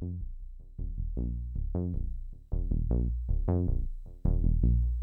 touch, the world.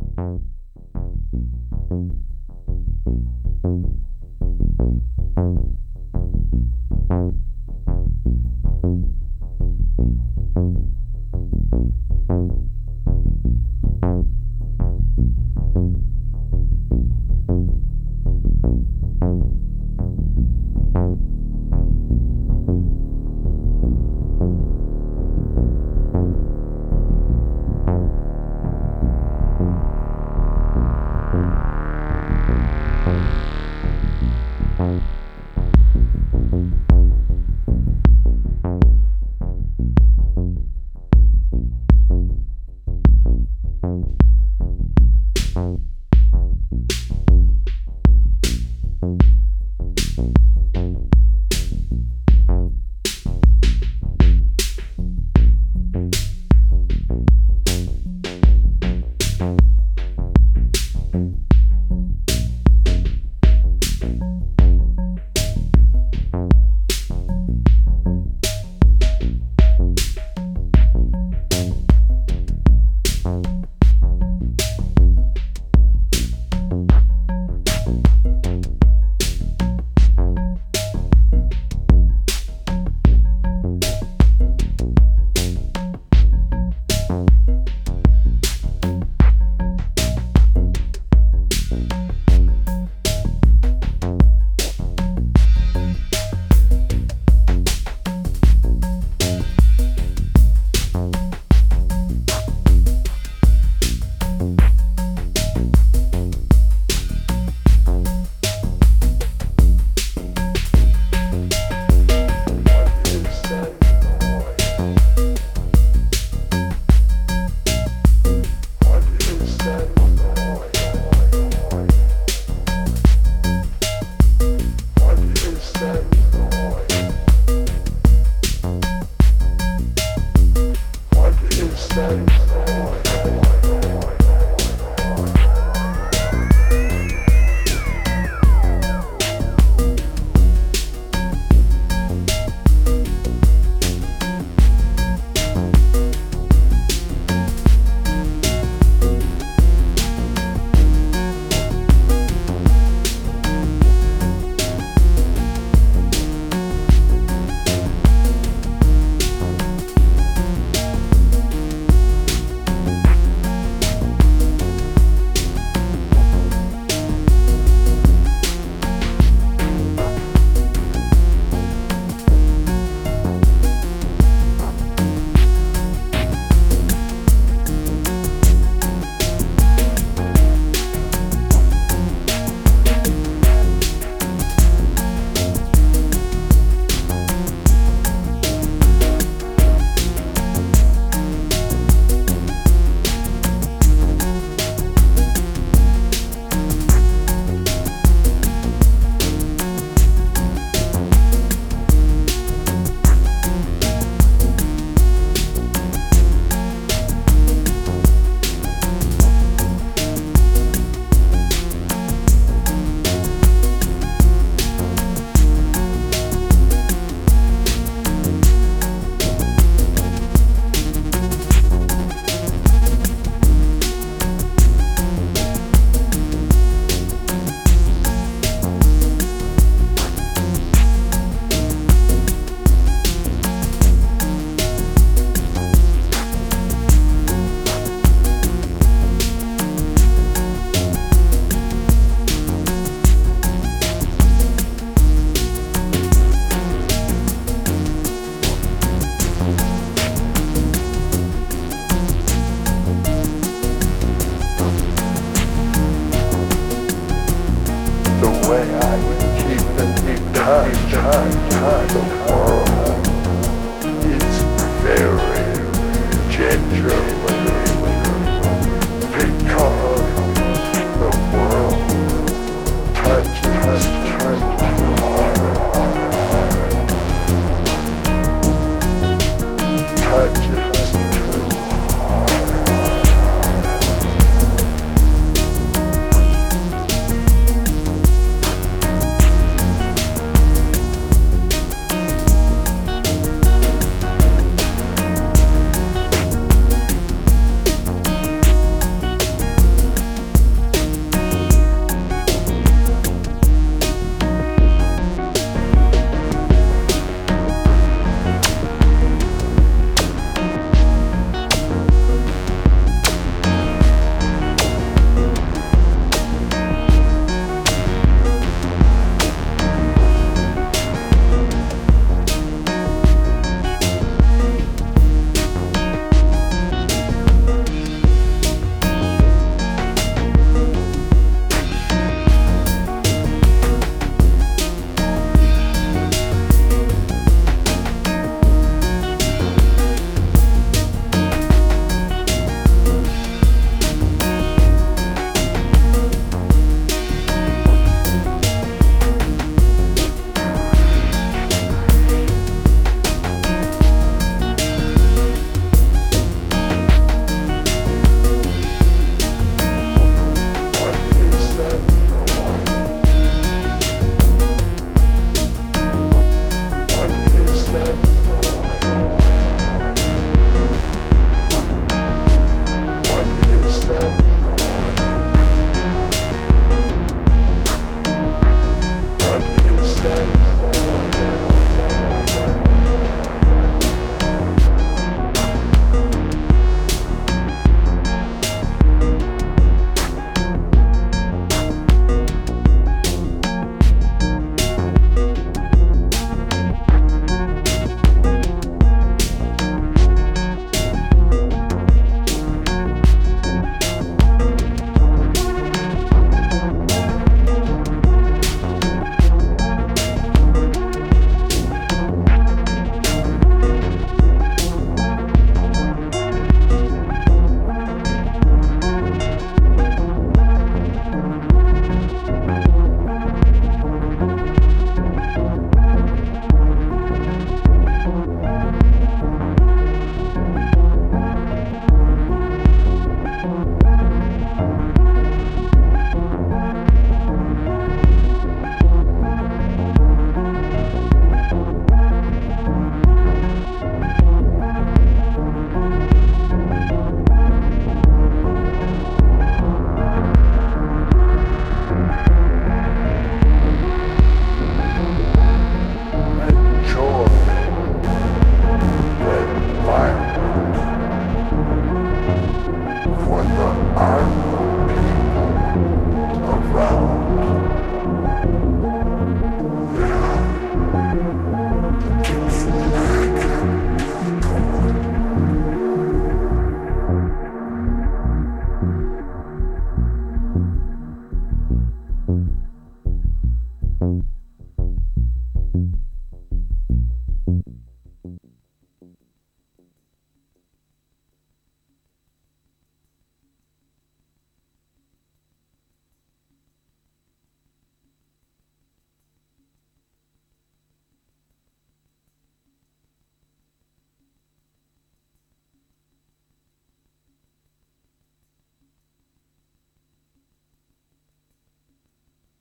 Bye.